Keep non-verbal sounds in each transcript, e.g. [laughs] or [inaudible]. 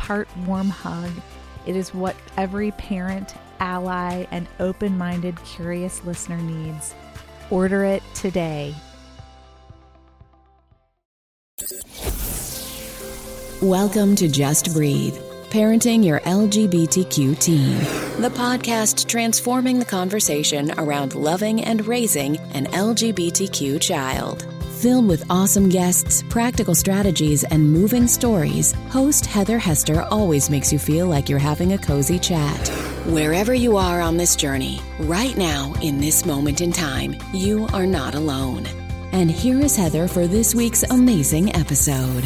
part warm hug. It is what every parent, ally, and open minded, curious listener needs. Order it today. Welcome to Just Breathe Parenting Your LGBTQ Teen, the podcast transforming the conversation around loving and raising an LGBTQ child. Filled with awesome guests, practical strategies, and moving stories, host Heather Hester always makes you feel like you're having a cozy chat. Wherever you are on this journey, right now, in this moment in time, you are not alone. And here is Heather for this week's amazing episode.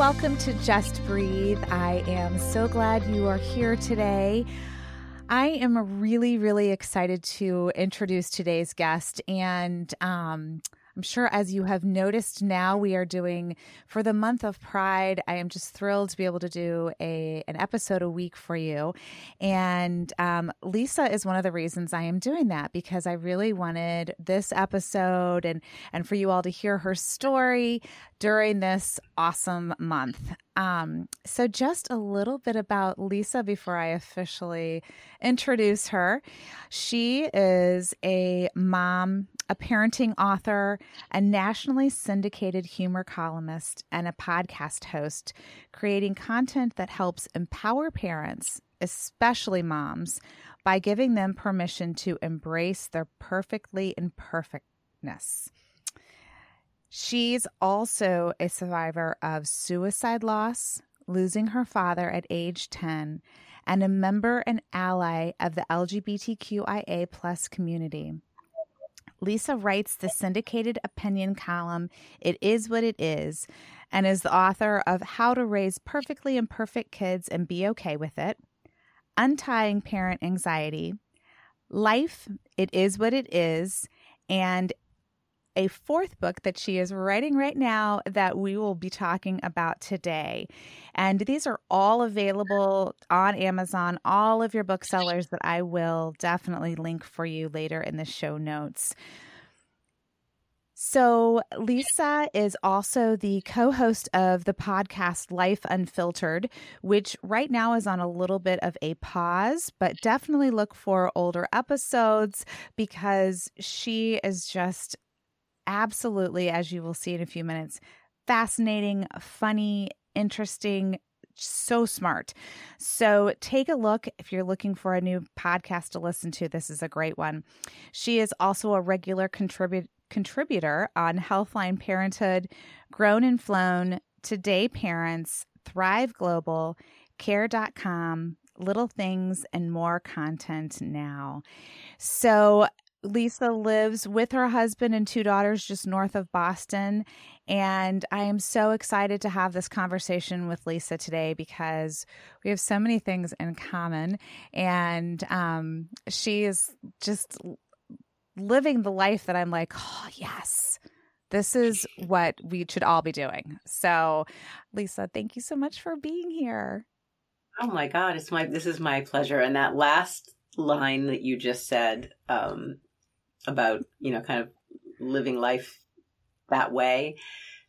Welcome to Just Breathe. I am so glad you are here today. I am really, really excited to introduce today's guest. And um, I'm sure as you have noticed now, we are doing for the month of Pride. I am just thrilled to be able to do a an episode a week for you. And um, Lisa is one of the reasons I am doing that because I really wanted this episode and and for you all to hear her story during this awesome month. Um, so, just a little bit about Lisa before I officially introduce her. She is a mom a parenting author, a nationally syndicated humor columnist, and a podcast host, creating content that helps empower parents, especially moms, by giving them permission to embrace their perfectly imperfectness. She's also a survivor of suicide loss, losing her father at age 10, and a member and ally of the LGBTQIA plus community. Lisa writes the syndicated opinion column, It Is What It Is, and is the author of How to Raise Perfectly Imperfect Kids and Be Okay with It, Untying Parent Anxiety, Life, It Is What It Is, and a fourth book that she is writing right now that we will be talking about today. And these are all available on Amazon, all of your booksellers that I will definitely link for you later in the show notes. So, Lisa is also the co host of the podcast Life Unfiltered, which right now is on a little bit of a pause, but definitely look for older episodes because she is just absolutely, as you will see in a few minutes, fascinating, funny, interesting, so smart. So take a look if you're looking for a new podcast to listen to. This is a great one. She is also a regular contributor on Healthline Parenthood, Grown and Flown, Today Parents, Thrive Global, Care.com, Little Things, and more content now. So Lisa lives with her husband and two daughters just north of Boston. And I am so excited to have this conversation with Lisa today because we have so many things in common. And um, she is just living the life that I'm like, oh, yes, this is what we should all be doing. So, Lisa, thank you so much for being here. Oh my God, it's my this is my pleasure. And that last line that you just said, um, about you know kind of living life that way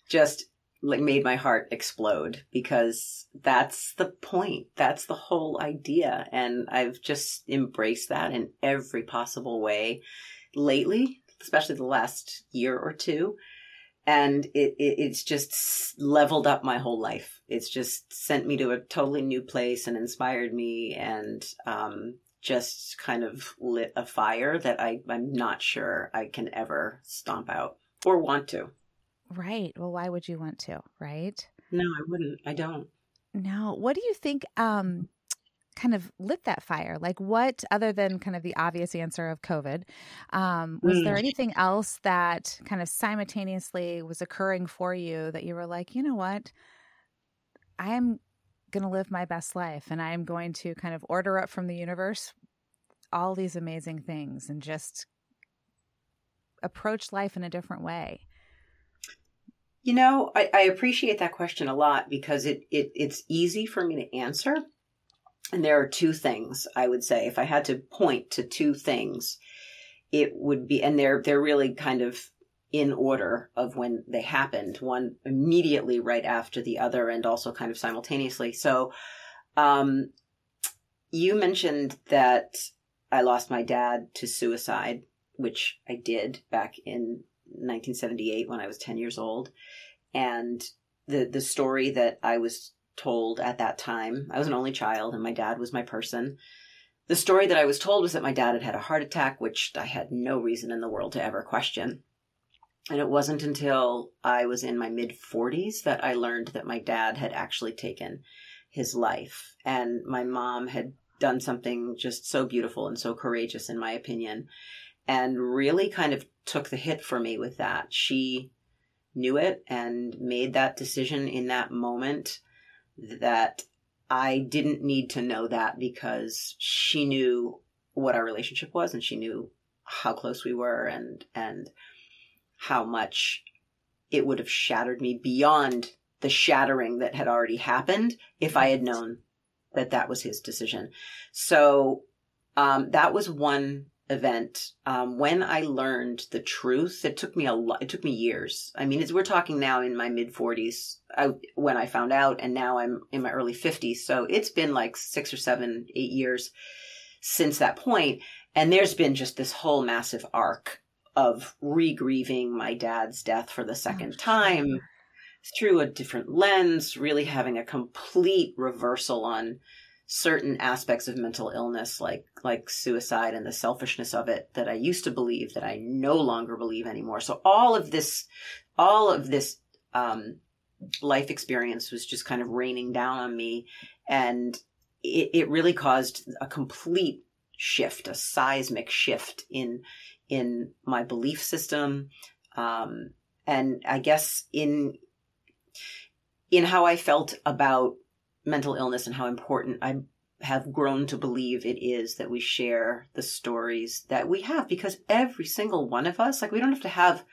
just like made my heart explode because that's the point. That's the whole idea. And i've just embraced that in every possible way lately especially the last year or two. And it, it, it's just leveled up my whole life. It's just sent me to a totally new place and inspired me, and um, just kind of lit a fire that I I'm not sure I can ever stomp out or want to. Right. Well, why would you want to? Right. No, I wouldn't. I don't. No. What do you think? Um, kind of lit that fire? Like, what other than kind of the obvious answer of COVID, um, was mm. there anything else that kind of simultaneously was occurring for you that you were like, you know what, I am going to live my best life, and I am going to kind of order up from the universe all these amazing things and just approach life in a different way. You know, I, I, appreciate that question a lot because it, it it's easy for me to answer and there are two things I would say if I had to point to two things, it would be, and they're they're really kind of in order of when they happened. One immediately right after the other, and also kind of simultaneously. So, um, you mentioned that I lost my dad to suicide, which I did back in 1978 when I was 10 years old, and the the story that I was told at that time. I was an only child and my dad was my person. The story that I was told was that my dad had had a heart attack, which I had no reason in the world to ever question. And it wasn't until I was in my mid 40s that I learned that my dad had actually taken his life. And my mom had done something just so beautiful and so courageous, in my opinion, and really kind of took the hit for me with that. She knew it and made that decision in that moment that I didn't need to know that because she knew what our relationship was and she knew how close we were and and how much it would have shattered me beyond the shattering that had already happened if I had known that that was his decision. So um, that was one event um, when I learned the truth. It took me a lot. It took me years. I mean, we're talking now in my mid forties when I found out, and now I'm in my early fifties. So it's been like six or seven, eight years since that point, and there's been just this whole massive arc of regrieving my dad's death for the second oh, time through a different lens, really having a complete reversal on certain aspects of mental illness like like suicide and the selfishness of it that I used to believe that I no longer believe anymore. So all of this all of this um, life experience was just kind of raining down on me and it, it really caused a complete shift, a seismic shift in in my belief system. Um, and I guess in in how I felt about mental illness and how important I have grown to believe it is that we share the stories that we have because every single one of us, like we don't have to have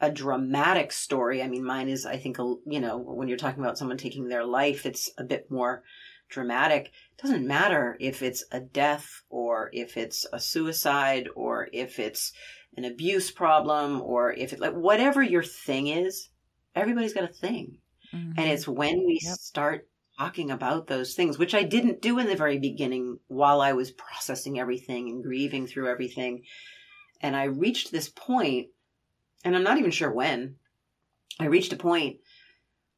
a dramatic story. I mean, mine is, I think, a, you know, when you're talking about someone taking their life, it's a bit more dramatic. It doesn't matter if it's a death or if it's a suicide or if it's an abuse problem or if it, like, whatever your thing is, everybody's got a thing. Mm-hmm. And it's when we yep. start talking about those things, which I didn't do in the very beginning while I was processing everything and grieving through everything. And I reached this point, and I'm not even sure when, I reached a point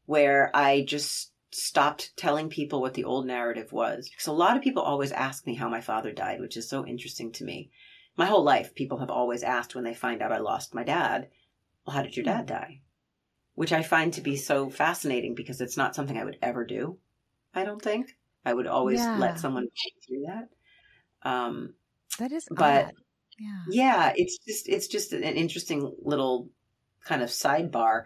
where I just stopped telling people what the old narrative was. Because a lot of people always ask me how my father died, which is so interesting to me. My whole life, people have always asked when they find out I lost my dad, well, how did your dad die? Which I find to be so fascinating because it's not something I would ever do. I don't think. I would always yeah. let someone through that. Um, that is but odd. yeah. Yeah, it's just it's just an interesting little kind of sidebar.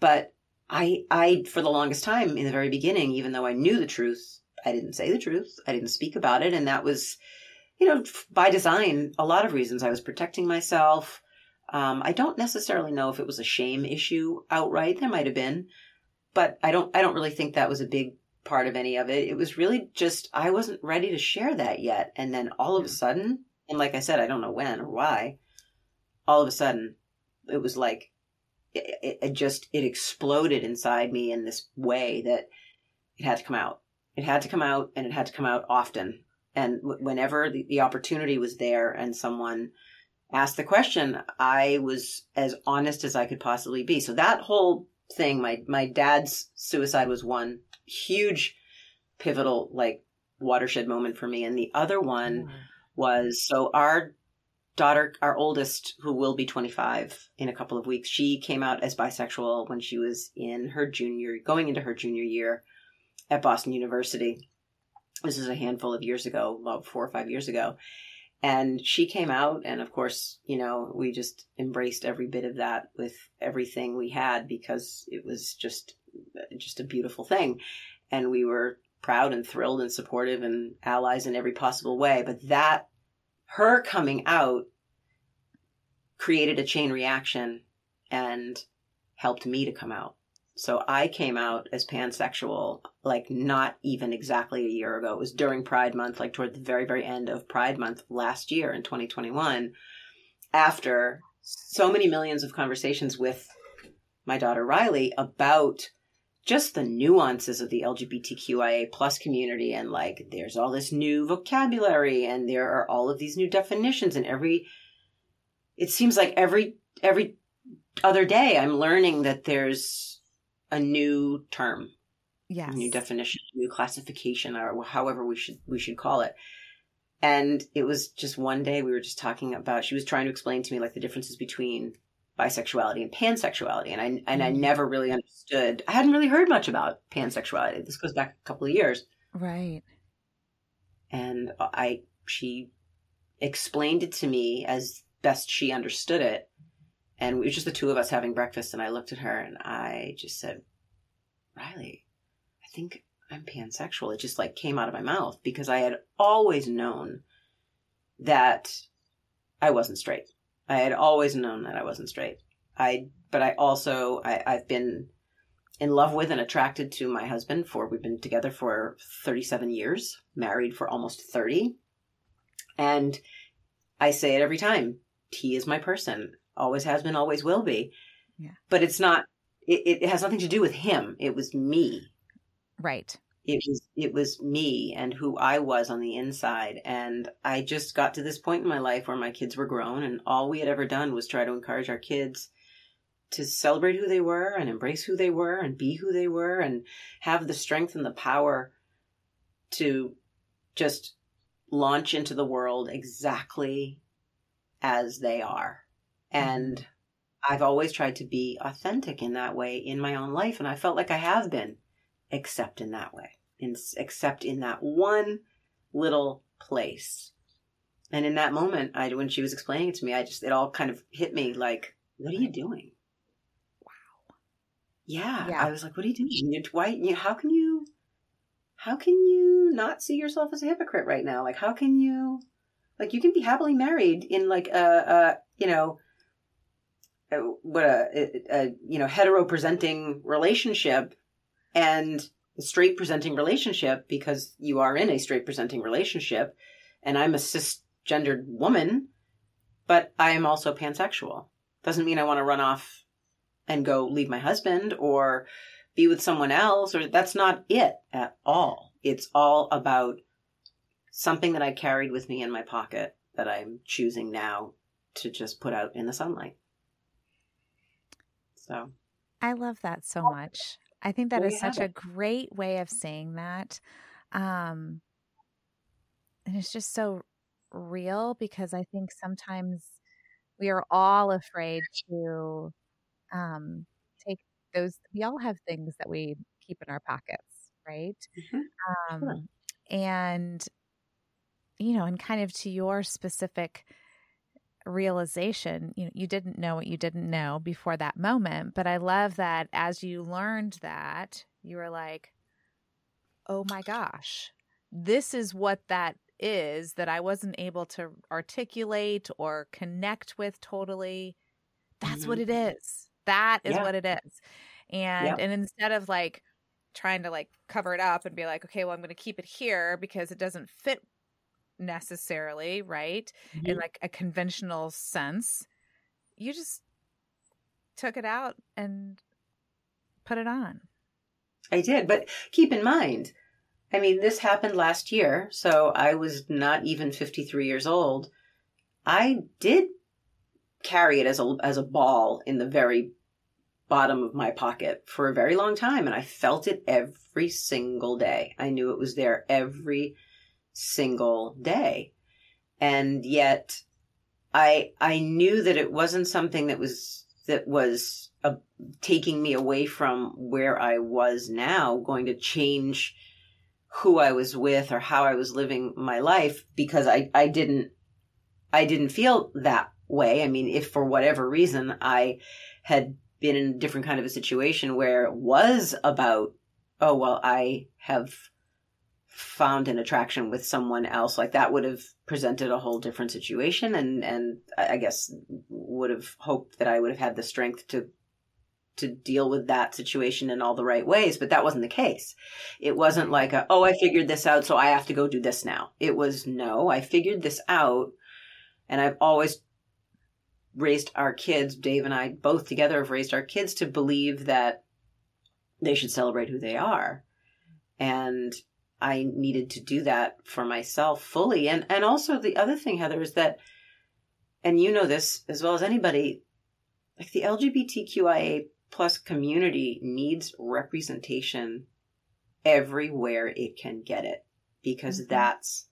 But I I for the longest time in the very beginning, even though I knew the truth, I didn't say the truth. I didn't speak about it, and that was, you know, by design. A lot of reasons. I was protecting myself. Um, I don't necessarily know if it was a shame issue outright. There might have been, but I don't. I don't really think that was a big part of any of it. It was really just I wasn't ready to share that yet. And then all of a sudden, and like I said, I don't know when or why, all of a sudden it was like it, it just it exploded inside me in this way that it had to come out. It had to come out and it had to come out often. And whenever the, the opportunity was there and someone asked the question, I was as honest as I could possibly be. So that whole thing, my my dad's suicide was one huge pivotal like watershed moment for me and the other one mm. was so our daughter our oldest who will be 25 in a couple of weeks she came out as bisexual when she was in her junior going into her junior year at Boston University. This is a handful of years ago about 4 or 5 years ago. And she came out and of course you know we just embraced every bit of that with everything we had because it was just just a beautiful thing. And we were proud and thrilled and supportive and allies in every possible way. But that her coming out created a chain reaction and helped me to come out so I came out as pansexual like not even exactly a year ago. It was during Pride Month, like toward the very, very end of Pride Month last year in 2021, after so many millions of conversations with my daughter Riley about just the nuances of the LGBTQIA plus community and like there's all this new vocabulary and there are all of these new definitions and every it seems like every every other day I'm learning that there's a new term, yes. a new definition, new classification, or however we should we should call it. And it was just one day we were just talking about. She was trying to explain to me like the differences between bisexuality and pansexuality, and I and I mm-hmm. never really understood. I hadn't really heard much about pansexuality. This goes back a couple of years, right? And I she explained it to me as best she understood it and it was just the two of us having breakfast. And I looked at her and I just said, Riley, I think I'm pansexual. It just like came out of my mouth because I had always known that I wasn't straight. I had always known that I wasn't straight. I, but I also, I, I've been in love with and attracted to my husband for, we've been together for 37 years, married for almost 30. And I say it every time. He is my person always has been, always will be. Yeah. But it's not. It, it has nothing to do with him. It was me. Right. It was it was me and who I was on the inside, and I just got to this point in my life where my kids were grown, and all we had ever done was try to encourage our kids to celebrate who they were and embrace who they were and be who they were and have the strength and the power to just launch into the world exactly as they are mm-hmm. and I've always tried to be authentic in that way in my own life. And I felt like I have been, except in that way, in, except in that one little place. And in that moment, I, when she was explaining it to me, I just, it all kind of hit me like, what are you doing? Wow. Yeah. yeah. I was like, what are you doing? Why, you, how can you, how can you not see yourself as a hypocrite right now? Like, how can you, like, you can be happily married in like a, a you know, what a, a you know hetero presenting relationship and a straight presenting relationship because you are in a straight presenting relationship and I'm a cisgendered woman but I am also pansexual. Doesn't mean I want to run off and go leave my husband or be with someone else or that's not it at all. It's all about something that I carried with me in my pocket that I'm choosing now to just put out in the sunlight so I love that so much. I think that is such a great way of saying that. Um, and it's just so real because I think sometimes we are all afraid to um, take those. We all have things that we keep in our pockets, right? Mm-hmm. Um, sure. And, you know, and kind of to your specific realization you know you didn't know what you didn't know before that moment but i love that as you learned that you were like oh my gosh this is what that is that i wasn't able to articulate or connect with totally that's mm-hmm. what it is that is yeah. what it is and yeah. and instead of like trying to like cover it up and be like okay well i'm going to keep it here because it doesn't fit necessarily, right? Mm-hmm. In like a conventional sense. You just took it out and put it on. I did, but keep in mind, I mean, this happened last year, so I was not even 53 years old. I did carry it as a as a ball in the very bottom of my pocket for a very long time and I felt it every single day. I knew it was there every single day. And yet I I knew that it wasn't something that was that was uh, taking me away from where I was now, going to change who I was with or how I was living my life because I I didn't I didn't feel that way. I mean, if for whatever reason I had been in a different kind of a situation where it was about, oh, well, I have found an attraction with someone else, like that would have presented a whole different situation. And, and I guess would have hoped that I would have had the strength to, to deal with that situation in all the right ways. But that wasn't the case. It wasn't like, a, oh, I figured this out, so I have to go do this now. It was, no, I figured this out. And I've always raised our kids, Dave and I both together have raised our kids to believe that they should celebrate who they are. And I needed to do that for myself fully. And and also the other thing, Heather, is that and you know this as well as anybody, like the LGBTQIA plus community needs representation everywhere it can get it. Because mm-hmm. that's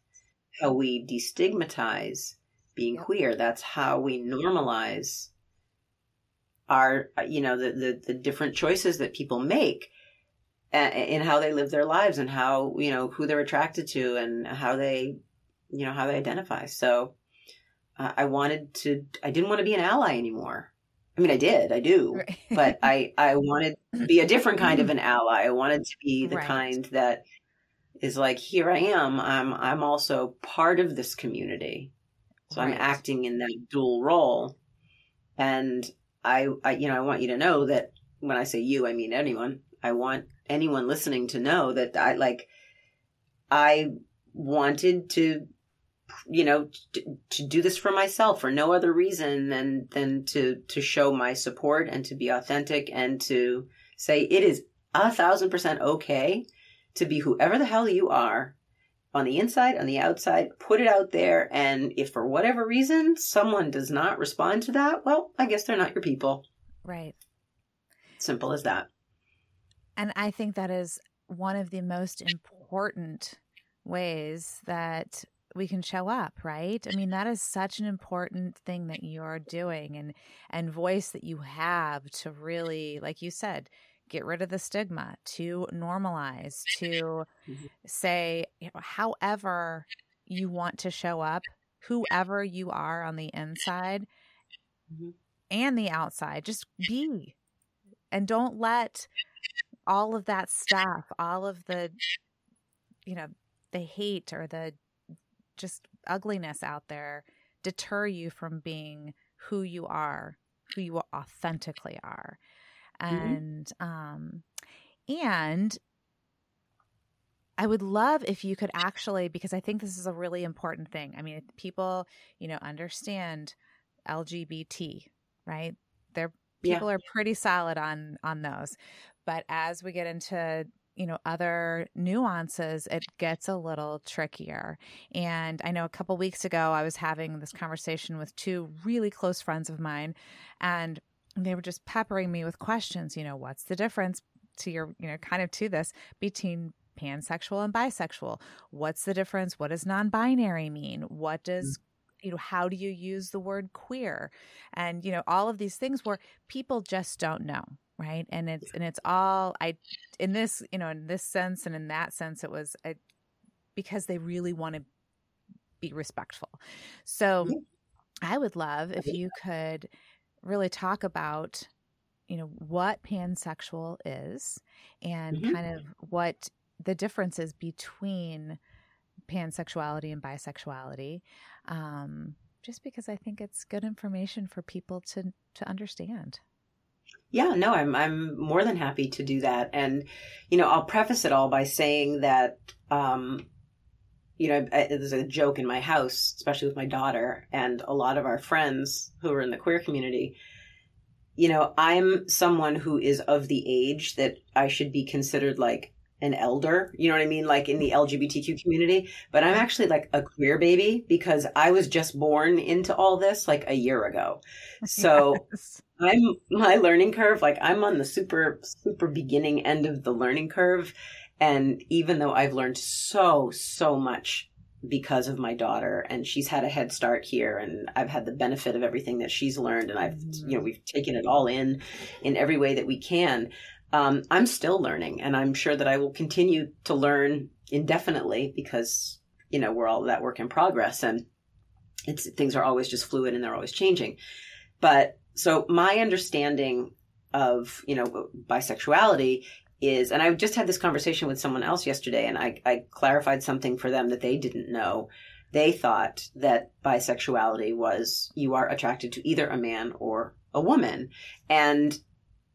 how we destigmatize being yep. queer. That's how we normalize our, you know, the, the, the different choices that people make in how they live their lives and how, you know, who they're attracted to and how they, you know, how they identify. So uh, I wanted to, I didn't want to be an ally anymore. I mean, I did, I do, right. but I, I wanted to be a different kind of an [laughs] ally. I wanted to be the right. kind that is like, here I am. I'm, I'm also part of this community. So right. I'm acting in that dual role. And I, I, you know, I want you to know that when I say you, I mean anyone. I want anyone listening to know that I like, I wanted to, you know, to, to do this for myself for no other reason than, than to, to show my support and to be authentic and to say it is a thousand percent okay to be whoever the hell you are on the inside, on the outside, put it out there. And if for whatever reason someone does not respond to that, well, I guess they're not your people. Right. Simple as that. And I think that is one of the most important ways that we can show up, right? I mean, that is such an important thing that you're doing and and voice that you have to really, like you said, get rid of the stigma, to normalize, to mm-hmm. say, you know, however you want to show up, whoever you are on the inside mm-hmm. and the outside, just be. And don't let all of that stuff, all of the, you know, the hate or the just ugliness out there deter you from being who you are, who you authentically are. Mm-hmm. and mm-hmm. um and I would love if you could actually, because I think this is a really important thing. I mean, people, you know, understand LGBT, right? They're people yeah. are pretty solid on on those, but as we get into you know other nuances it gets a little trickier and i know a couple weeks ago i was having this conversation with two really close friends of mine and they were just peppering me with questions. You know, what's the difference to your, you know, kind of to this between pansexual and bisexual? What's the difference? What does non binary mean? What does. You know, how do you use the word queer? And, you know, all of these things where people just don't know. Right. And it's, and it's all, I, in this, you know, in this sense and in that sense, it was a, because they really want to be respectful. So I would love if you could really talk about you know what pansexual is and mm-hmm. kind of what the differences between pansexuality and bisexuality um, just because i think it's good information for people to to understand yeah no i'm i'm more than happy to do that and you know i'll preface it all by saying that um you know, there's a joke in my house, especially with my daughter and a lot of our friends who are in the queer community. You know, I'm someone who is of the age that I should be considered like an elder, you know what I mean? Like in the LGBTQ community, but I'm actually like a queer baby because I was just born into all this like a year ago. So [laughs] yes. I'm my learning curve, like I'm on the super, super beginning end of the learning curve. And even though I've learned so, so much because of my daughter and she's had a head start here and I've had the benefit of everything that she's learned and I've, mm-hmm. you know, we've taken it all in in every way that we can um, I'm still learning, and I'm sure that I will continue to learn indefinitely because you know we're all that work in progress, and it's things are always just fluid and they're always changing. But so my understanding of you know bisexuality is, and I just had this conversation with someone else yesterday, and I, I clarified something for them that they didn't know. They thought that bisexuality was you are attracted to either a man or a woman, and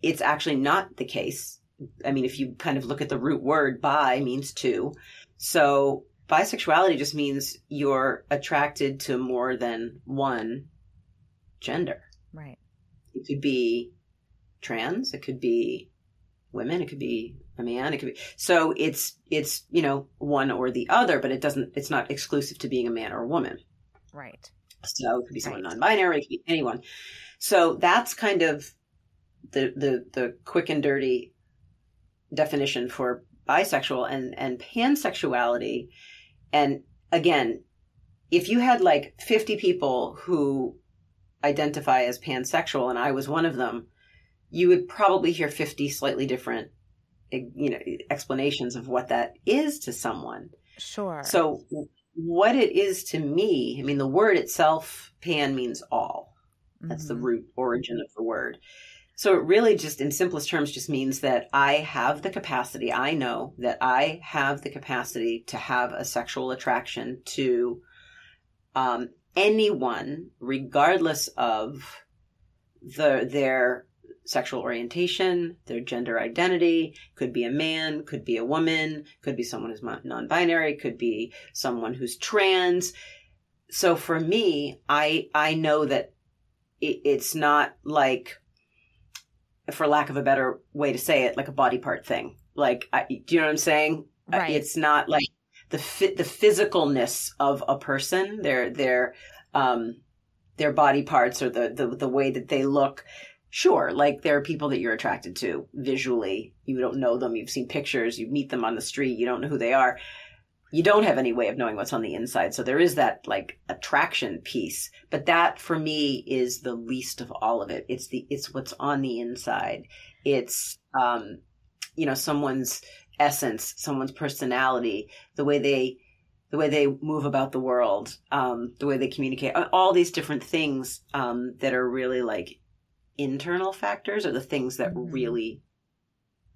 it's actually not the case. I mean, if you kind of look at the root word, bi means two. So bisexuality just means you're attracted to more than one gender. Right. It could be trans, it could be women, it could be a man, it could be so it's it's, you know, one or the other, but it doesn't it's not exclusive to being a man or a woman. Right. So it could be someone right. non-binary, it could be anyone. So that's kind of the the the quick and dirty definition for bisexual and and pansexuality. And again if you had like 50 people who identify as pansexual and I was one of them you would probably hear 50 slightly different you know explanations of what that is to someone. Sure. So what it is to me i mean the word itself pan means all. That's mm-hmm. the root origin of the word so it really just, in simplest terms, just means that I have the capacity, I know that I have the capacity to have a sexual attraction to um, anyone, regardless of the their sexual orientation, their gender identity, could be a man, could be a woman, could be someone who's non-binary, could be someone who's trans. So for me, I I know that it, it's not like for lack of a better way to say it, like a body part thing. Like, I, do you know what I'm saying? Right. It's not like the fit, the physicalness of a person, their their um their body parts or the, the the way that they look. Sure, like there are people that you're attracted to visually. You don't know them. You've seen pictures. You meet them on the street. You don't know who they are you don't have any way of knowing what's on the inside. So there is that like attraction piece, but that for me is the least of all of it. It's the, it's what's on the inside. It's, um, you know, someone's essence, someone's personality, the way they, the way they move about the world, um, the way they communicate, all these different things, um, that are really like internal factors are the things that mm-hmm. really,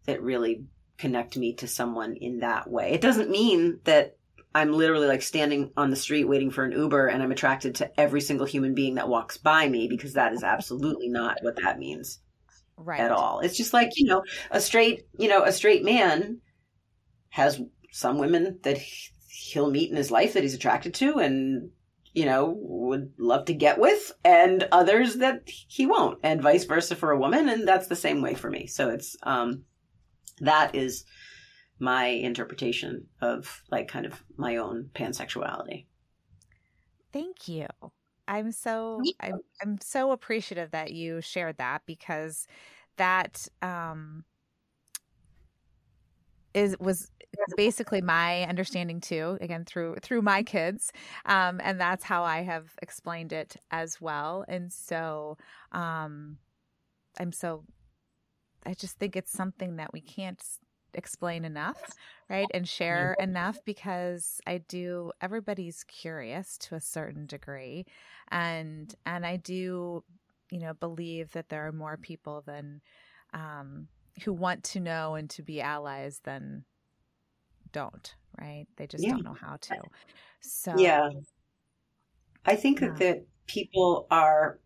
that really connect me to someone in that way. It doesn't mean that I'm literally like standing on the street waiting for an Uber and I'm attracted to every single human being that walks by me because that is absolutely not what that means. Right. At all. It's just like, you know, a straight, you know, a straight man has some women that he'll meet in his life that he's attracted to and you know, would love to get with, and others that he won't, and vice versa for a woman, and that's the same way for me. So it's um that is my interpretation of like kind of my own pansexuality. Thank you. I'm so I'm, I'm so appreciative that you shared that because that um is was basically my understanding too again through through my kids um and that's how I have explained it as well and so um I'm so I just think it's something that we can't explain enough, right? And share enough because I do everybody's curious to a certain degree. And and I do, you know, believe that there are more people than um who want to know and to be allies than don't, right? They just yeah. don't know how to. So Yeah. I think yeah. that, that people are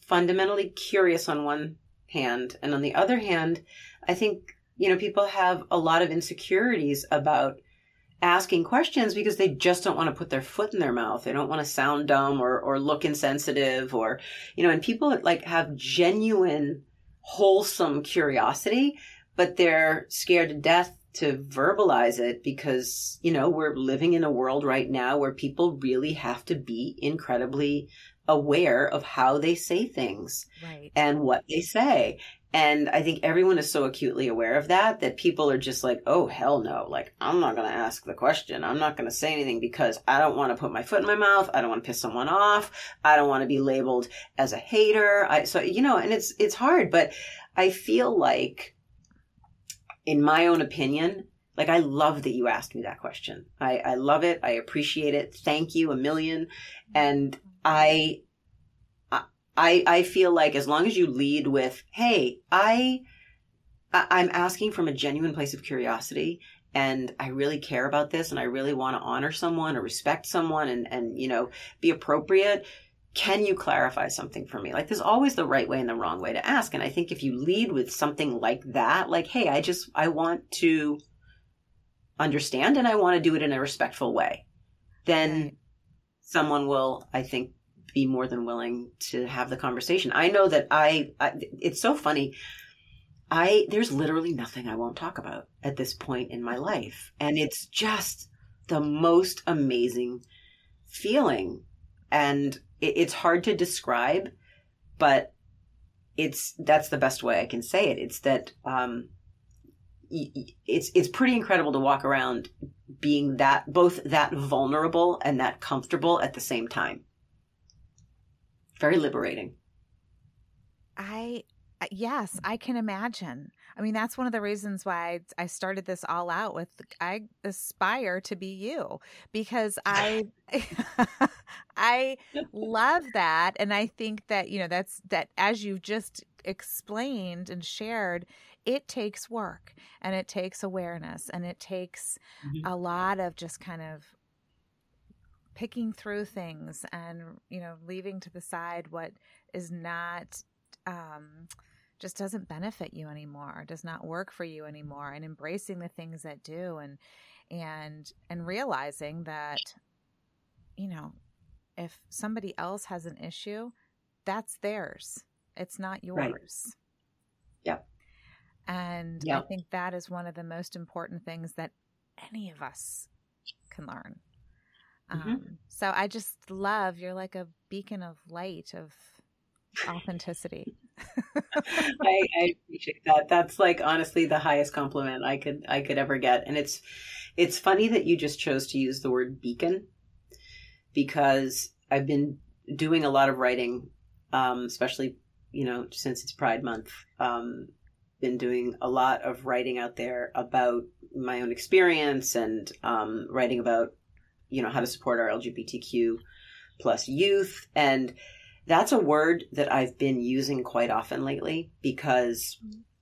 fundamentally curious on one hand. And on the other hand, I think, you know, people have a lot of insecurities about asking questions because they just don't want to put their foot in their mouth. They don't want to sound dumb or, or look insensitive or, you know, and people like have genuine, wholesome curiosity, but they're scared to death to verbalize it because you know we're living in a world right now where people really have to be incredibly aware of how they say things right. and what they say and i think everyone is so acutely aware of that that people are just like oh hell no like i'm not going to ask the question i'm not going to say anything because i don't want to put my foot in my mouth i don't want to piss someone off i don't want to be labeled as a hater i so you know and it's it's hard but i feel like in my own opinion, like I love that you asked me that question. I, I love it. I appreciate it. Thank you a million. Mm-hmm. And I, I, I feel like as long as you lead with, Hey, I, I'm asking from a genuine place of curiosity and I really care about this and I really want to honor someone or respect someone and, and, you know, be appropriate can you clarify something for me? Like there's always the right way and the wrong way to ask. And I think if you lead with something like that, like, hey, I just, I want to understand and I want to do it in a respectful way, then. Someone will, I think, be more than willing to have the conversation. I know that I, I it's so funny. I, there's literally nothing I won't talk about at this point in my life. And it's just the most amazing feeling. And it's hard to describe, but it's that's the best way I can say it. It's that um, it's it's pretty incredible to walk around being that both that vulnerable and that comfortable at the same time. Very liberating. I yes, I can imagine. I mean, that's one of the reasons why I started this all out with I aspire to be you because I [laughs] I love that and I think that, you know, that's that as you've just explained and shared, it takes work and it takes awareness and it takes mm-hmm. a lot of just kind of picking through things and you know leaving to the side what is not um just doesn't benefit you anymore, does not work for you anymore, and embracing the things that do and and and realizing that you know, if somebody else has an issue, that's theirs. It's not yours. Right. Yep. And. I think that is one of the most important things that any of us can learn. Mm-hmm. Um, so I just love you're like a beacon of light of authenticity. [laughs] I, I, appreciate that. That's like honestly the highest compliment I could I could ever get. And it's it's funny that you just chose to use the word beacon because I've been doing a lot of writing, um, especially you know since it's Pride Month. Um, been doing a lot of writing out there about my own experience and um, writing about you know how to support our LGBTQ plus youth. And that's a word that I've been using quite often lately because,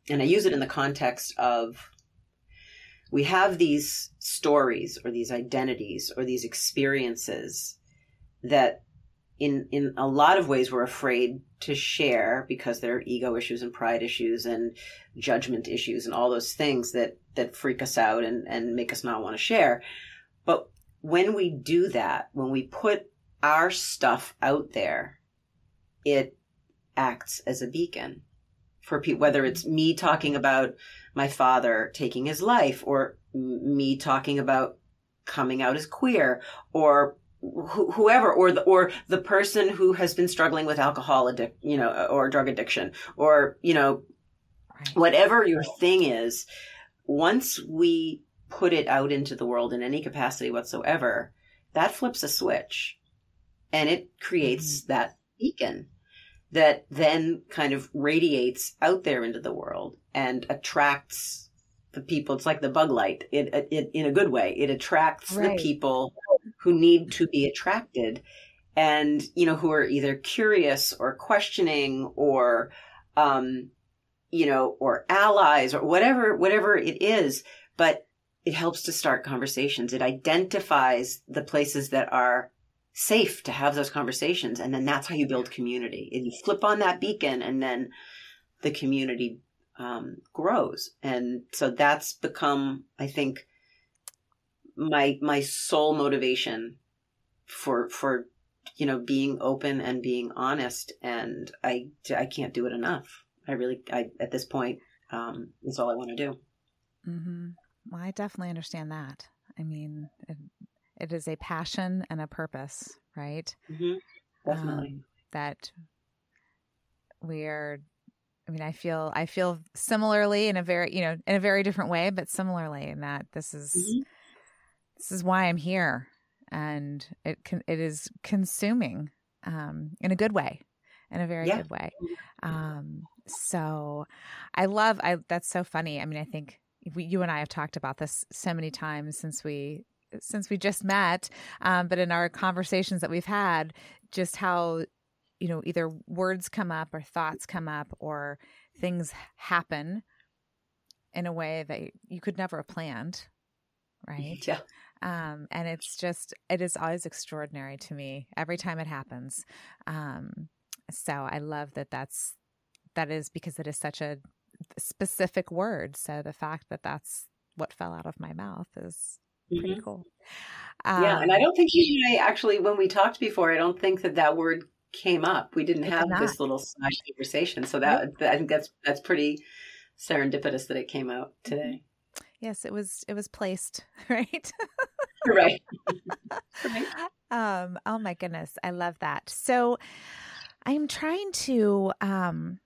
and I use it in the context of we have these stories or these identities or these experiences that in in a lot of ways we're afraid to share because there are ego issues and pride issues and judgment issues and all those things that that freak us out and and make us not want to share. But when we do that when we put our stuff out there it acts as a beacon for people, whether it's me talking about my father taking his life or me talking about coming out as queer or wh- whoever or the or the person who has been struggling with alcohol addict you know or drug addiction or you know whatever your thing is once we put it out into the world in any capacity whatsoever that flips a switch and it creates mm-hmm. that beacon that then kind of radiates out there into the world and attracts the people. It's like the bug light. It, it in a good way. It attracts right. the people who need to be attracted, and you know who are either curious or questioning or, um, you know, or allies or whatever whatever it is. But it helps to start conversations. It identifies the places that are safe to have those conversations. And then that's how you build community. And you flip on that beacon and then the community um, grows. And so that's become, I think, my my sole motivation for for you know being open and being honest and i i can't do it enough i really i at this point um is all i want to do mm-hmm. well, I definitely understand that. I mean, it, it is a passion and a purpose, right? Mm-hmm. Definitely. Um, that we are I mean, I feel I feel similarly in a very, you know, in a very different way, but similarly in that this is mm-hmm. This is why I'm here, and it can it is consuming, um, in a good way, in a very yeah. good way. Um, so I love I that's so funny. I mean, I think we, you and I have talked about this so many times since we since we just met, um, but in our conversations that we've had, just how you know either words come up or thoughts come up or things happen in a way that you could never have planned right yeah um, and it's just it is always extraordinary to me every time it happens um, so i love that that's that is because it is such a specific word so the fact that that's what fell out of my mouth is pretty mm-hmm. cool um, yeah and i don't think you and i actually when we talked before i don't think that that word came up. We didn't have this little side conversation, so that I think that's that's pretty serendipitous that it came out mm-hmm. today. Yes, it was it was placed [laughs] right. Right. [laughs] right. Um. Oh my goodness, I love that. So, I'm trying to um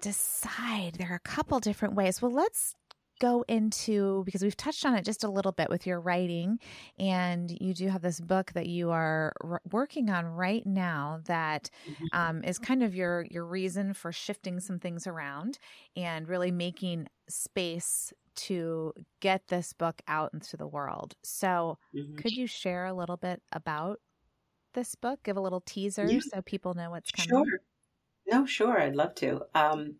decide. There are a couple different ways. Well, let's go into because we've touched on it just a little bit with your writing and you do have this book that you are r- working on right now that mm-hmm. um, is kind of your your reason for shifting some things around and really making space to get this book out into the world so mm-hmm. could you share a little bit about this book give a little teaser yeah. so people know what's coming sure no sure i'd love to um,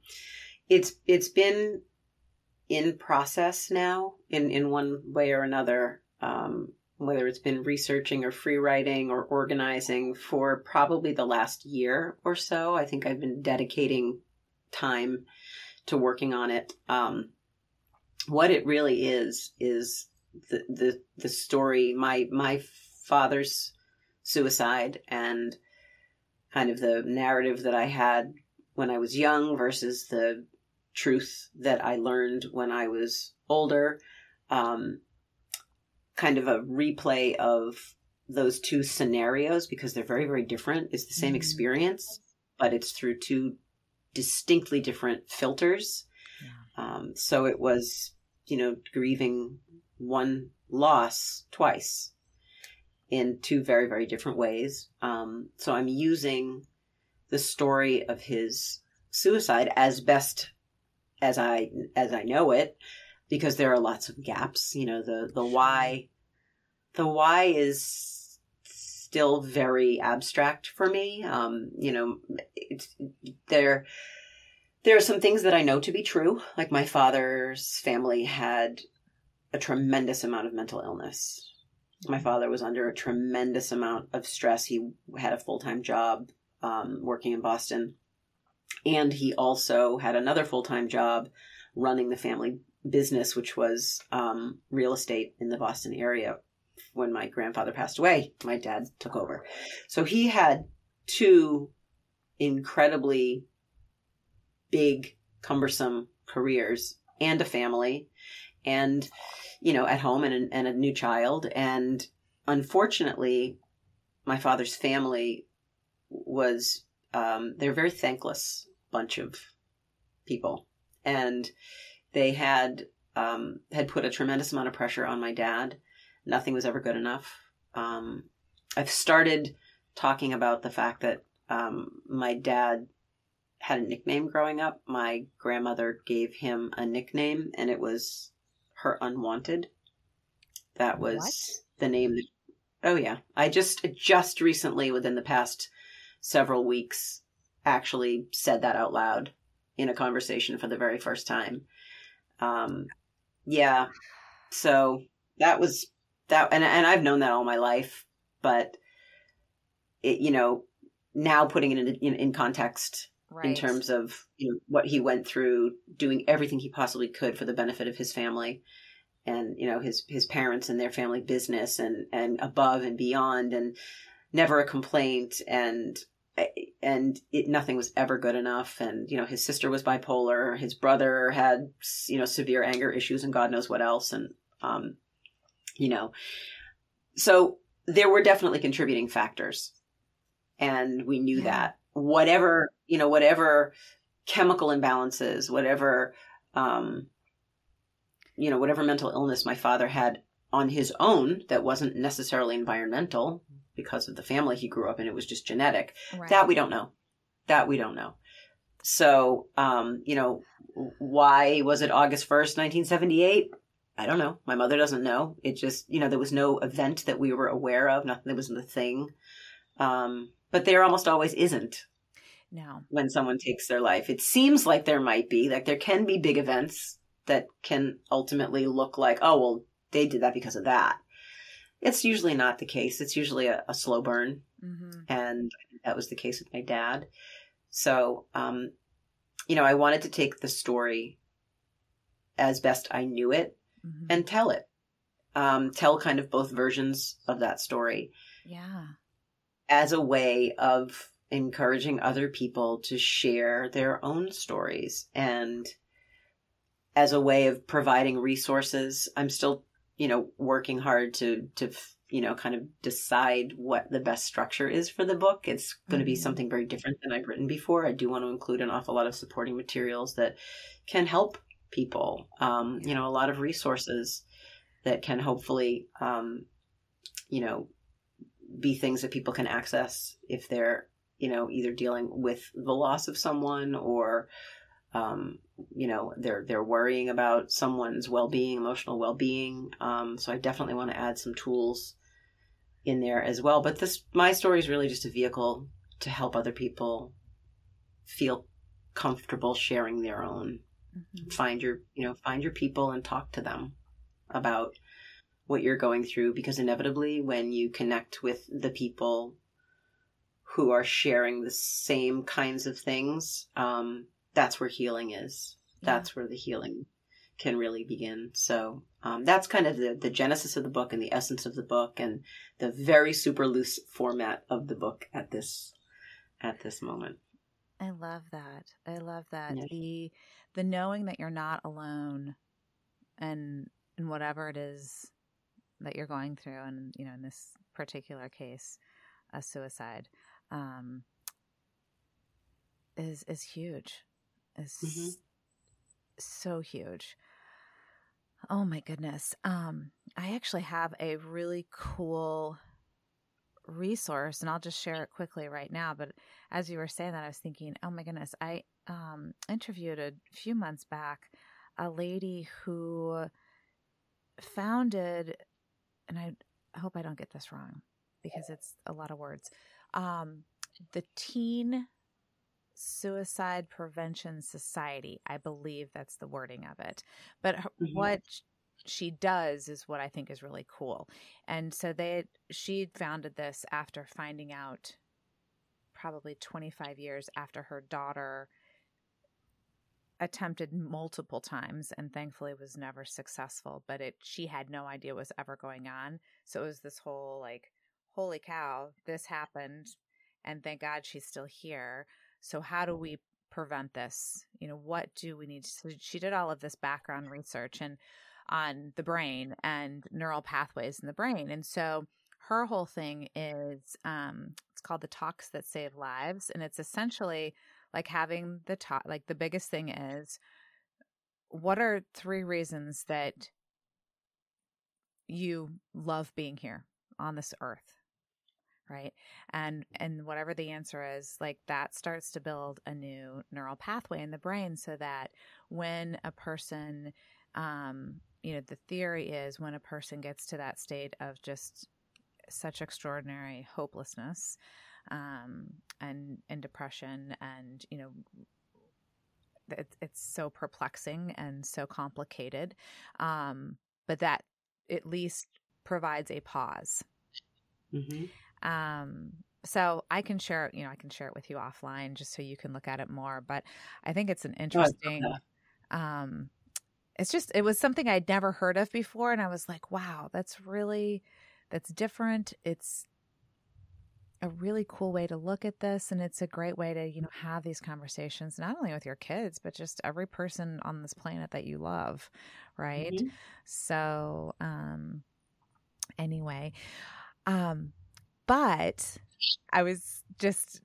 it's it's been in process now in, in one way or another, um, whether it's been researching or free writing or organizing for probably the last year or so. I think I've been dedicating time to working on it. Um, what it really is is the, the the story my my father's suicide and kind of the narrative that I had when I was young versus the truth that I learned when I was older. Um, kind of a replay of those two scenarios because they're very, very different. It's the same mm-hmm. experience, but it's through two distinctly different filters. Yeah. Um, so it was, you know, grieving one loss twice in two very, very different ways. Um, so I'm using the story of his suicide as best as I as I know it, because there are lots of gaps. You know, the the why, the why is still very abstract for me. Um, you know, it's there. There are some things that I know to be true, like my father's family had a tremendous amount of mental illness. My father was under a tremendous amount of stress. He had a full time job um, working in Boston and he also had another full time job running the family business, which was um, real estate in the Boston area. When my grandfather passed away, my dad took over. So he had two incredibly big, cumbersome careers and a family and, you know, at home and, and a new child. And unfortunately, my father's family was, um, they're a very thankless bunch of people, and they had um, had put a tremendous amount of pressure on my dad. Nothing was ever good enough. Um, I've started talking about the fact that um, my dad had a nickname growing up. My grandmother gave him a nickname, and it was her unwanted. That was what? the name. That, oh yeah, I just just recently, within the past several weeks, actually said that out loud in a conversation for the very first time. Um, yeah. So that was that, and and I've known that all my life, but it, you know, now putting it in in, in context right. in terms of you know what he went through, doing everything he possibly could for the benefit of his family, and you know his his parents and their family business, and and above and beyond, and never a complaint, and and it, nothing was ever good enough. And, you know, his sister was bipolar. His brother had, you know, severe anger issues and God knows what else. And, um, you know, so there were definitely contributing factors. And we knew yeah. that whatever, you know, whatever chemical imbalances, whatever, um, you know, whatever mental illness my father had on his own that wasn't necessarily environmental because of the family he grew up in, it was just genetic. Right. That we don't know. That we don't know. So, um, you know, why was it August 1st, 1978? I don't know. My mother doesn't know. It just, you know, there was no event that we were aware of. Nothing that was the thing. Um, but there almost always isn't. No. When someone takes their life, it seems like there might be, like there can be big events that can ultimately look like, oh, well, they did that because of that. It's usually not the case. It's usually a, a slow burn. Mm-hmm. And that was the case with my dad. So, um, you know, I wanted to take the story as best I knew it mm-hmm. and tell it. Um, tell kind of both versions of that story. Yeah. As a way of encouraging other people to share their own stories and as a way of providing resources. I'm still, you know, working hard to to you know kind of decide what the best structure is for the book. It's going to mm-hmm. be something very different than I've written before. I do want to include an awful lot of supporting materials that can help people. Um, you know, a lot of resources that can hopefully, um, you know, be things that people can access if they're, you know, either dealing with the loss of someone or, um, you know, they're they're worrying about someone's well-being, emotional well-being. Um, so I definitely want to add some tools in there as well. But this, my story is really just a vehicle to help other people feel comfortable sharing their own Mm-hmm. Find your, you know, find your people and talk to them about what you're going through because inevitably when you connect with the people who are sharing the same kinds of things, um, that's where healing is. Yeah. That's where the healing can really begin. So um, that's kind of the, the genesis of the book and the essence of the book and the very super loose format of the book at this at this moment. I love that. I love that. Yeah. The the knowing that you're not alone and and whatever it is that you're going through and you know in this particular case a suicide um is is huge is mm-hmm. so huge oh my goodness um i actually have a really cool resource and I'll just share it quickly right now. But as you were saying that, I was thinking, oh my goodness, I um, interviewed a few months back a lady who founded, and I hope I don't get this wrong because it's a lot of words, um, the Teen Suicide Prevention Society. I believe that's the wording of it. But mm-hmm. what she does is what I think is really cool. And so they she founded this after finding out probably 25 years after her daughter attempted multiple times and thankfully was never successful but it she had no idea what was ever going on so it was this whole like holy cow this happened and thank god she's still here so how do we prevent this you know what do we need to, so she did all of this background research and on the brain and neural pathways in the brain. And so her whole thing is um, it's called the talks that save lives. And it's essentially like having the top, like the biggest thing is what are three reasons that you love being here on this earth? right and and whatever the answer is like that starts to build a new neural pathway in the brain so that when a person um, you know, the theory is when a person gets to that state of just such extraordinary hopelessness um, and and depression, and you know, it, it's so perplexing and so complicated, um, but that at least provides a pause. Mm-hmm. Um, so I can share, you know, I can share it with you offline just so you can look at it more. But I think it's an oh, interesting, um, it's just it was something I'd never heard of before and I was like, wow, that's really that's different. It's a really cool way to look at this and it's a great way to, you know, have these conversations not only with your kids, but just every person on this planet that you love, right? Mm-hmm. So, um anyway, um but I was just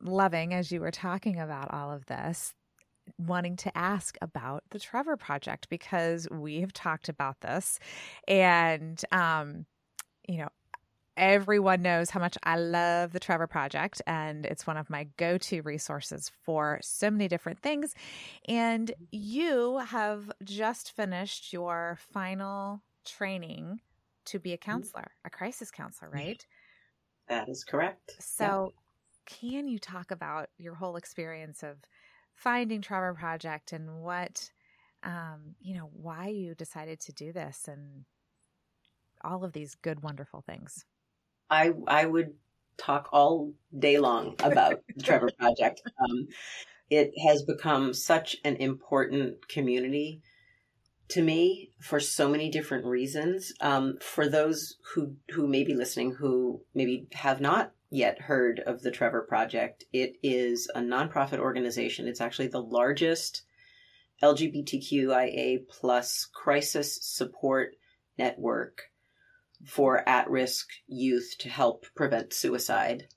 loving as you were talking about all of this wanting to ask about the Trevor Project because we have talked about this and um you know everyone knows how much I love the Trevor Project, and it's one of my go to resources for so many different things. And you have just finished your final training to be a mm-hmm. counselor, a crisis counselor, right? That is correct. So, yeah. can you talk about your whole experience of finding Trevor Project and what, um, you know, why you decided to do this and all of these good, wonderful things? I I would talk all day long about the [laughs] Trevor Project. Um, it has become such an important community to me for so many different reasons. Um, for those who who may be listening who maybe have not yet heard of the Trevor Project, it is a nonprofit organization. It's actually the largest LGBTQIA plus crisis support network for at risk youth to help prevent suicide.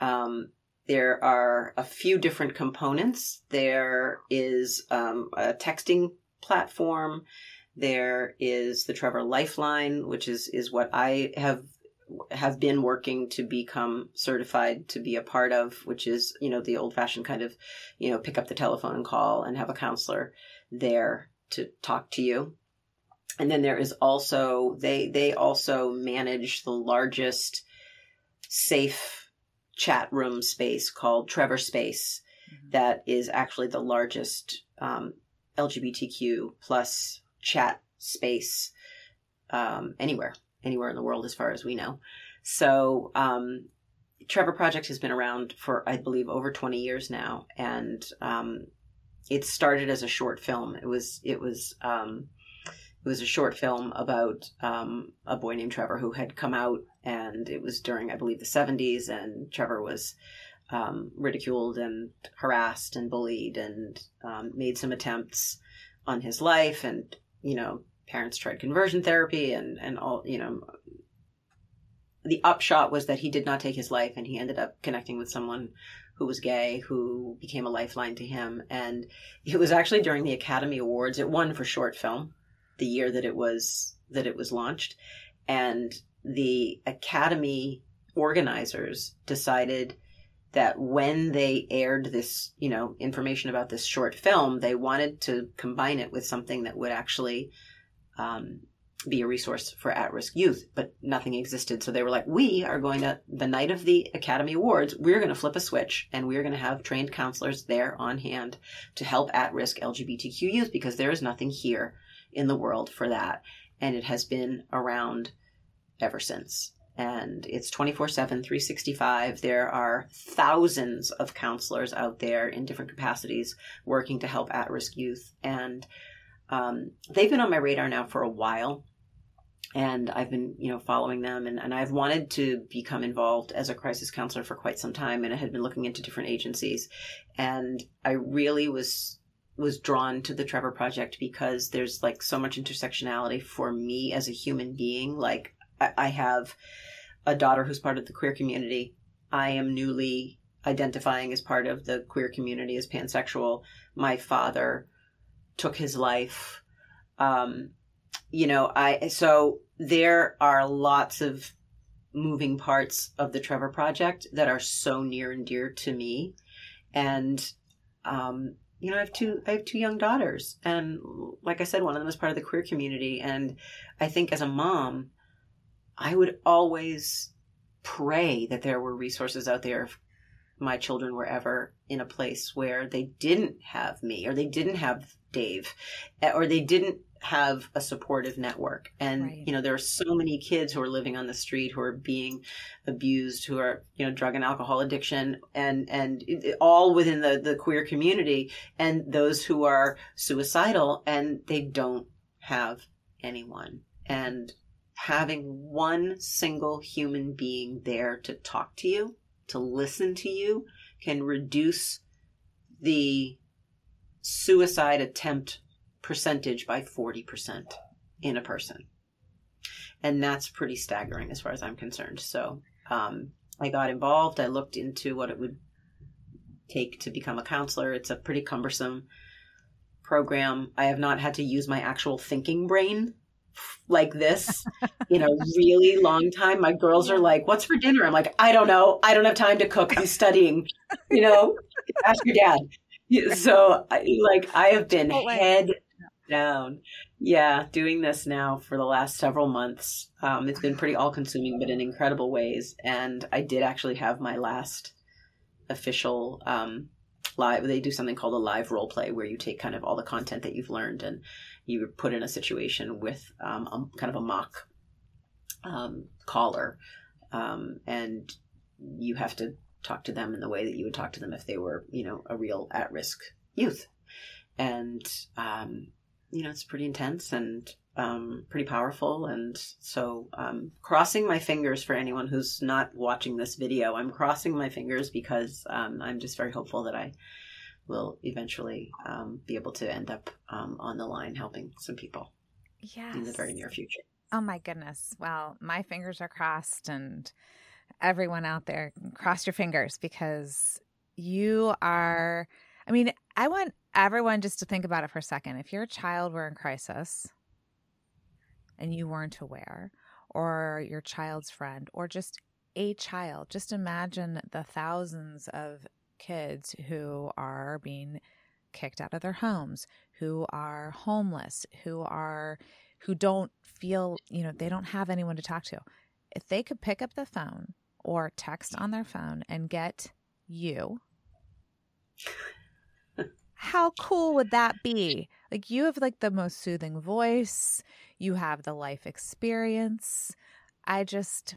Um, there are a few different components. There is um, a texting platform. There is the Trevor Lifeline, which is is what I have have been working to become certified to be a part of, which is you know the old fashioned kind of you know pick up the telephone and call and have a counselor there to talk to you. And then there is also they they also manage the largest safe chat room space called Trevor Space, mm-hmm. that is actually the largest um, LGBTQ plus chat space um, anywhere, anywhere in the world, as far as we know. So, um, Trevor Project has been around for, I believe, over 20 years now, and um, it started as a short film. It was, it was, um, it was a short film about um, a boy named Trevor who had come out, and it was during, I believe, the 70s, and Trevor was um, ridiculed and harassed and bullied and um, made some attempts on his life and you know parents tried conversion therapy and and all you know the upshot was that he did not take his life and he ended up connecting with someone who was gay who became a lifeline to him. And it was actually during the academy awards. It won for short film the year that it was that it was launched and the academy organizers decided that when they aired this, you know, information about this short film, they wanted to combine it with something that would actually um, be a resource for at-risk youth, but nothing existed. So they were like, "We are going to the night of the Academy Awards. We're going to flip a switch, and we're going to have trained counselors there on hand to help at-risk LGBTQ youth because there is nothing here in the world for that, and it has been around ever since." and it's 24 7 365 there are thousands of counselors out there in different capacities working to help at-risk youth. And um, they've been on my radar now for a while and i've been you know following them. And, and i've wanted to become involved as a crisis counselor for quite some time and i had been looking into different agencies. And i really was was drawn to the Trevor Project because there's like so much intersectionality for me as a human being. Like I, I have a daughter who's part of the queer community. I am newly identifying as part of the queer community as pansexual. My father took his life. Um, you know, I so there are lots of moving parts of the Trevor Project that are so near and dear to me, and um, you know, I have two I have two young daughters, and like I said, one of them is part of the queer community, and I think as a mom, I would always pray that there were resources out there if my children were ever in a place where they didn't have me or they didn't have Dave eh, or they didn't have a supportive network and right. you know there are so many kids who are living on the street who are being abused who are you know drug and alcohol addiction and and it, all within the the queer community and those who are suicidal and they don't have anyone and having one single human being there to talk to you, to listen to you, can reduce the suicide attempt percentage by 40% in a person. And that's pretty staggering as far as I'm concerned. So um, I got involved. I looked into what it would take to become a counselor. It's a pretty cumbersome program. I have not had to use my actual thinking brain like this [laughs] in a really long time. My girls are like, "What's for dinner?" I'm like, "I don't know. I don't have time to cook. I'm studying." You know, [laughs] ask your dad. So, like, I have been head down. Yeah, doing this now for the last several months. Um, it's been pretty all consuming, but in incredible ways. And I did actually have my last official um, live. They do something called a live role play where you take kind of all the content that you've learned and you put in a situation with um, a, kind of a mock um, caller. Um, and you have to talk to them in the way that you would talk to them if they were, you know, a real at risk youth. And um, you know, it's pretty intense and um, pretty powerful. And so, um, crossing my fingers for anyone who's not watching this video, I'm crossing my fingers because um, I'm just very hopeful that I will eventually um, be able to end up um, on the line helping some people yes. in the very near future. Oh my goodness. Well, my fingers are crossed, and everyone out there, cross your fingers because you are. I mean, I want everyone just to think about it for a second. If your child were in crisis and you weren't aware, or your child's friend, or just a child, just imagine the thousands of kids who are being kicked out of their homes, who are homeless, who are who don't feel, you know, they don't have anyone to talk to. If they could pick up the phone or text on their phone and get you how cool would that be? Like you have like the most soothing voice, you have the life experience. I just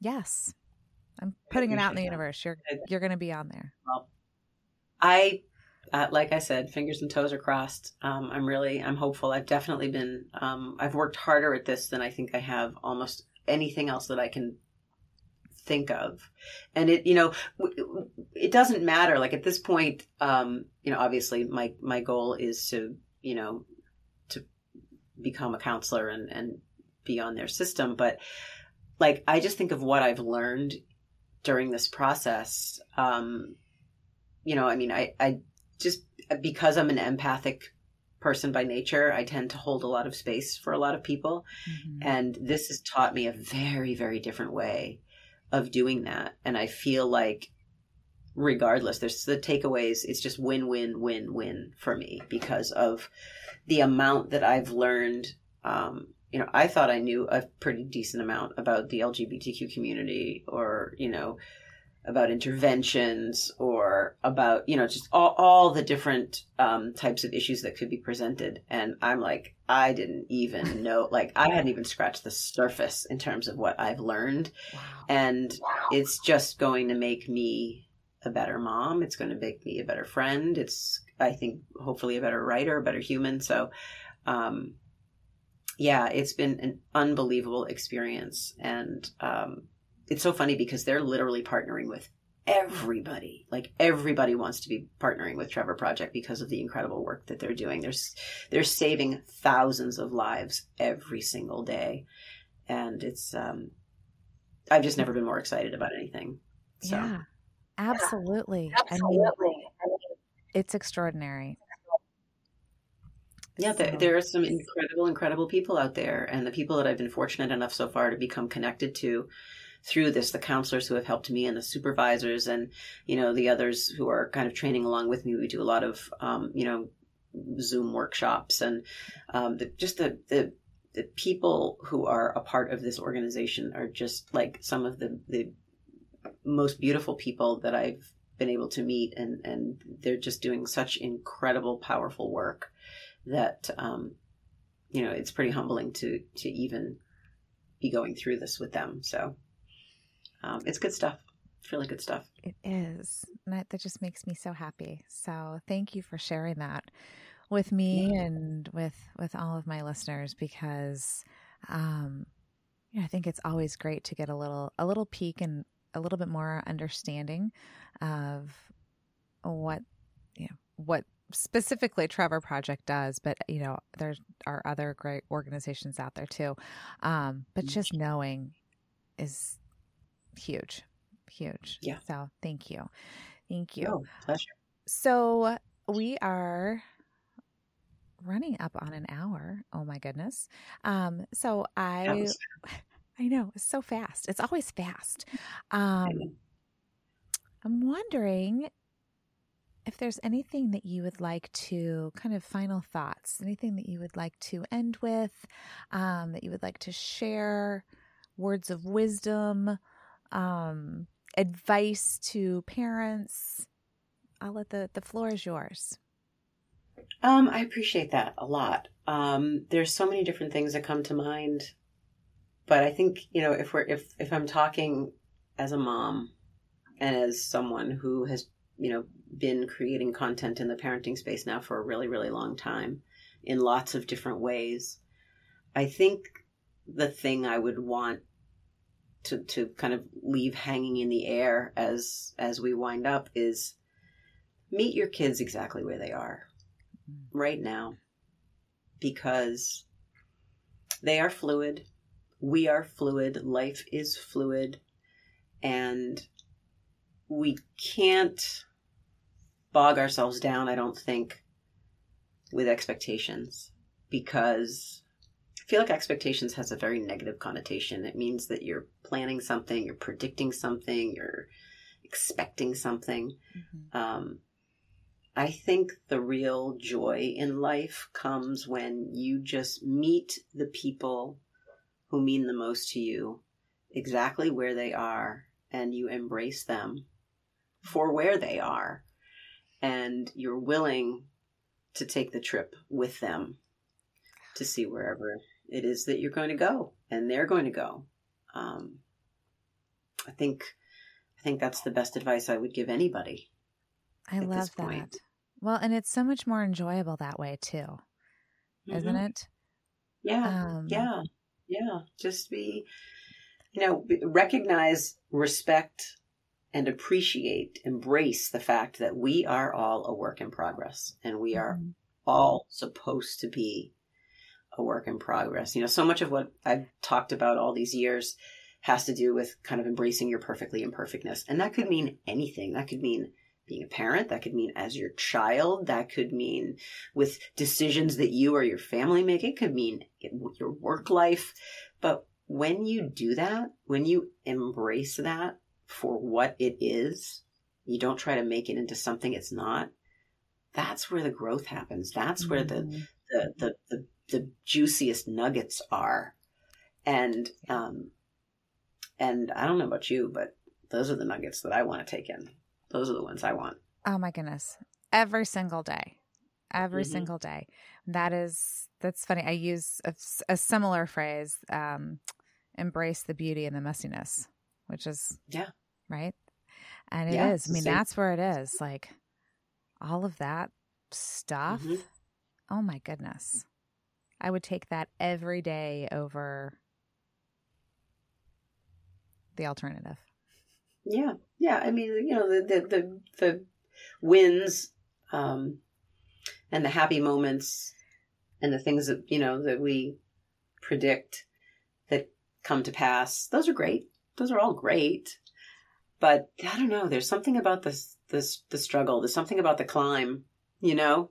yes. I'm putting it out in the universe. You're you're going to be on there. Well, I uh, like I said, fingers and toes are crossed. Um, I'm really, I'm hopeful. I've definitely been, um, I've worked harder at this than I think I have almost anything else that I can think of. And it you know it doesn't matter. Like at this point um you know obviously my my goal is to you know to become a counselor and and be on their system. But like i just think of what i've learned during this process. Um you know i mean i i just because i'm an empathic person by nature i tend to hold a lot of space for a lot of people. Mm-hmm. and this has taught me a very very different way of doing that. And I feel like regardless, there's the takeaways, it's just win, win, win, win for me because of the amount that I've learned. Um, you know, I thought I knew a pretty decent amount about the LGBTQ community or, you know, about interventions or about you know just all, all the different um, types of issues that could be presented. And i'm like i didn't even [laughs] know like i hadn't even scratched the surface in terms of what i've learned. Wow. and wow. it's just going to make me a better mom. It's going to make me a better friend. It's i think hopefully a better writer a better human. So um, yeah it's been an unbelievable experience. And um, it's so funny because they're literally partnering with everybody. Like everybody wants to be partnering with Trevor Project because of the incredible work that they're doing. They're they're saving thousands of lives every single day, and it's um, I've just never been more excited about anything. So. Yeah, absolutely. Absolutely. I mean, it's extraordinary. Yeah, there, there, are some incredible, incredible people out there, and the people that I've been fortunate enough so far to become connected to through this the counselors who have helped me and the supervisors and you know the others who are kind of training along with me. We do a lot of um, you know zoom workshops and um, the, just the, the the people who are a part of this organization are just like some of the the most beautiful people that I've been able to meet and and they're just doing such incredible powerful work that um, you know it's pretty humbling to to even be going through this with them. So um, it's good stuff. It's really good stuff. It is. That, that just makes me so happy. So thank you for sharing that with me yeah. and with with all of my listeners because um, you know, I think it's always great to get a little a little peek and a little bit more understanding of what you know what specifically Trevor Project does, but you know there are other great organizations out there too. Um, but Mm-hmm. just knowing is huge, huge. Yeah. So thank you, thank you. Oh, pleasure. So we are running up on an hour. Oh my goodness. Um, so I [laughs] I know it's so fast. It's always fast. Um, I'm wondering if there's anything that you would like to kind of final thoughts, anything that you would like to end with, um, that you would like to share, words of wisdom, um, advice to parents. I'll let the the floor is yours. Um, I appreciate that a lot. Um, there's so many different things that come to mind, but I think you know if we're if if I'm talking as a mom and as someone who has you know been creating content in the parenting space now for a really really long time in lots of different ways, I think the thing I would want to to kind of leave hanging in the air as as we wind up is meet your kids exactly where they are mm-hmm. right now because they are fluid. We are fluid. Life is fluid. And we can't bog ourselves down, I don't think, with expectations because feel like expectations has a very negative connotation. It means that you're planning something, you're predicting something, you're expecting something. Um, I think the real joy in life comes when you just meet the people who mean the most to you exactly where they are and you embrace them for where they are and you're willing to take the trip with them to see wherever it is that you're going to go and they're going to go. Um, I think I think that's the best advice I would give anybody. I love that. Well, and it's so much more enjoyable that way too, isn't Mhm. it? Yeah. Um, Yeah. Yeah. Just be, you know, recognize, respect, and appreciate, embrace the fact that we are all a work in progress and we are Mhm. all supposed to be a work in progress. You know, so much of what I've talked about all these years has to do with kind of embracing your perfectly imperfectness. And that could mean anything. That could mean being a parent. That could mean as your child. That could mean with decisions that you or your family make. It could mean your work life. But when you do that, when you embrace that for what it is, you don't try to make it into something it's not. That's where the growth happens. That's where the Mhm. the the the, the juiciest nuggets are and um and i don't know about you but those are the nuggets that i want to take in those are the ones i want Oh my goodness. Every single day. Every Mhm. single day. That is that's funny. I use a, a similar phrase, um, embrace the beauty and the messiness, which is Yeah. right? And it is. Yeah, I mean, same. that's where it is. Like all of that stuff. Mhm. Oh my goodness. I would take that every day over the alternative. yeah yeah i mean you know the the the, the wins um and the happy moments and the things that you know that we predict that come to pass those are great. Those are all great. But i don't know there's something about this this the struggle. There's something about the climb you know?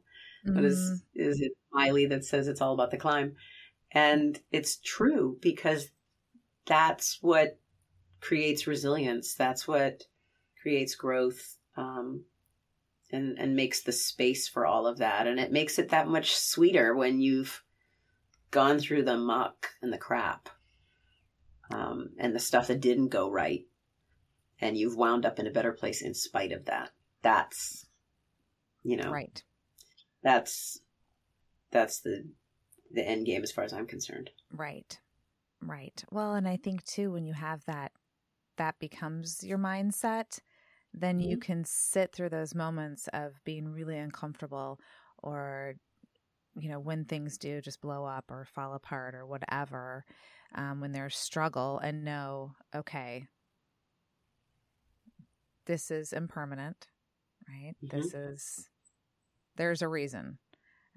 What Mm, is is it Miley that says it's all about the climb? And it's true because that's what creates resilience. That's what creates growth, um, and and makes the space for all of that. And it makes it that much sweeter when you've gone through the muck and the crap, um, and the stuff that didn't go right, and you've wound up in a better place in spite of that. That's you know right. that's that's the the end game as far as I'm concerned. Right. Right. Well, and I think too when you have that that becomes your mindset, then you can sit through those moments of being really uncomfortable or you know, when things do just blow up or fall apart or whatever, um, when there's struggle, and know, okay, this is impermanent, right? Mm-hmm. This is, there's a reason.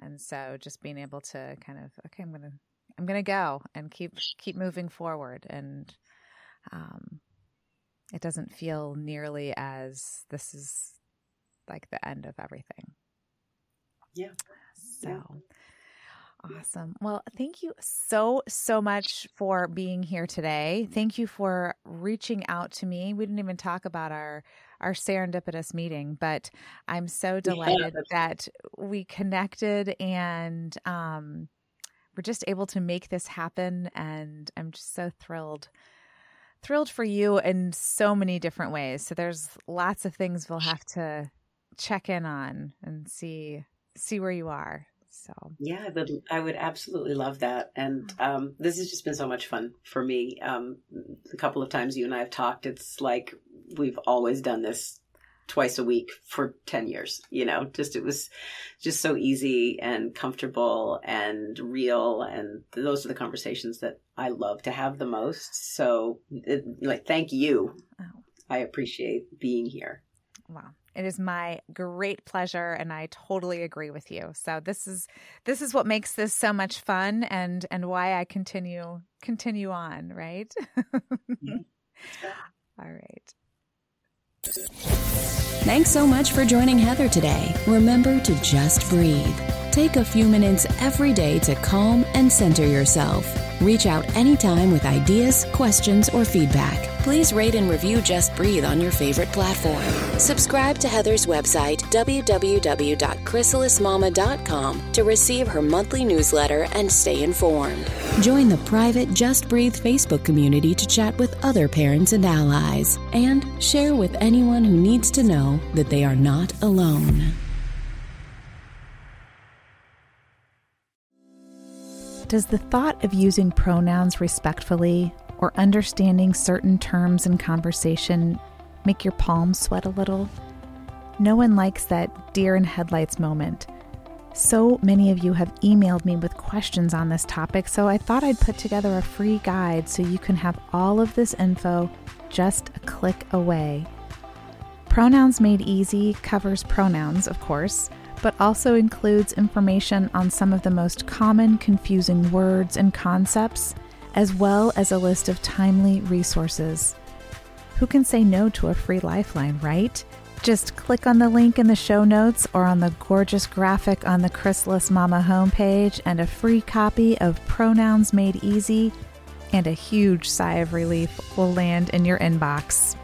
And so just being able to kind of, okay, I'm going to, I'm going to go and keep, keep moving forward. And, um, it doesn't feel nearly as this is like the end of everything. Yeah. So yeah. awesome. Well, thank you so, so much for being here today. Thank you for reaching out to me. We didn't even talk about our our serendipitous meeting, but I'm so delighted yeah, that we connected and um we're just able to make this happen and I'm just so thrilled thrilled for you in so many different ways. So there's lots of things we'll have to check in on and see see where you are. So yeah, I would I would absolutely love that. And um, this has just been so much fun for me. Um, a couple of times you and I have talked, it's like we've always done this twice a week for 10 years you know just it was just so easy and comfortable and real and those are the conversations that i love to have the most so it, like thank you oh. i appreciate being here wow it is my great pleasure and I totally agree with you. So this is this is what makes this so much fun and and why I continue continue on, right? [laughs] mm-hmm. All right. Thanks so much for joining Heather today. Remember to just breathe. Take a few minutes every day to calm and center yourself. Reach out anytime with ideas, questions, or feedback. Please rate and review Just Breathe on your favorite platform. Subscribe to Heather's website, www.chrysalismama.com, to receive her monthly newsletter and stay informed. Join the private Just Breathe Facebook community to chat with other parents and allies. And share with anyone who needs to know that they are not alone. Does the thought of using pronouns respectfully or understanding certain terms in conversation make your palms sweat a little? No one likes that deer in headlights moment. So many of you have emailed me with questions on this topic, so I thought I'd put together a free guide so you can have all of this info just a click away. Pronouns Made Easy covers pronouns, of course but also includes information on some of the most common confusing words and concepts, as well as a list of timely resources. Who can say no to a free lifeline, right? Just click on the link in the show notes or on the gorgeous graphic on the Chrysalis Mama homepage, and a free copy of Pronouns Made Easy and a huge sigh of relief will land in your inbox.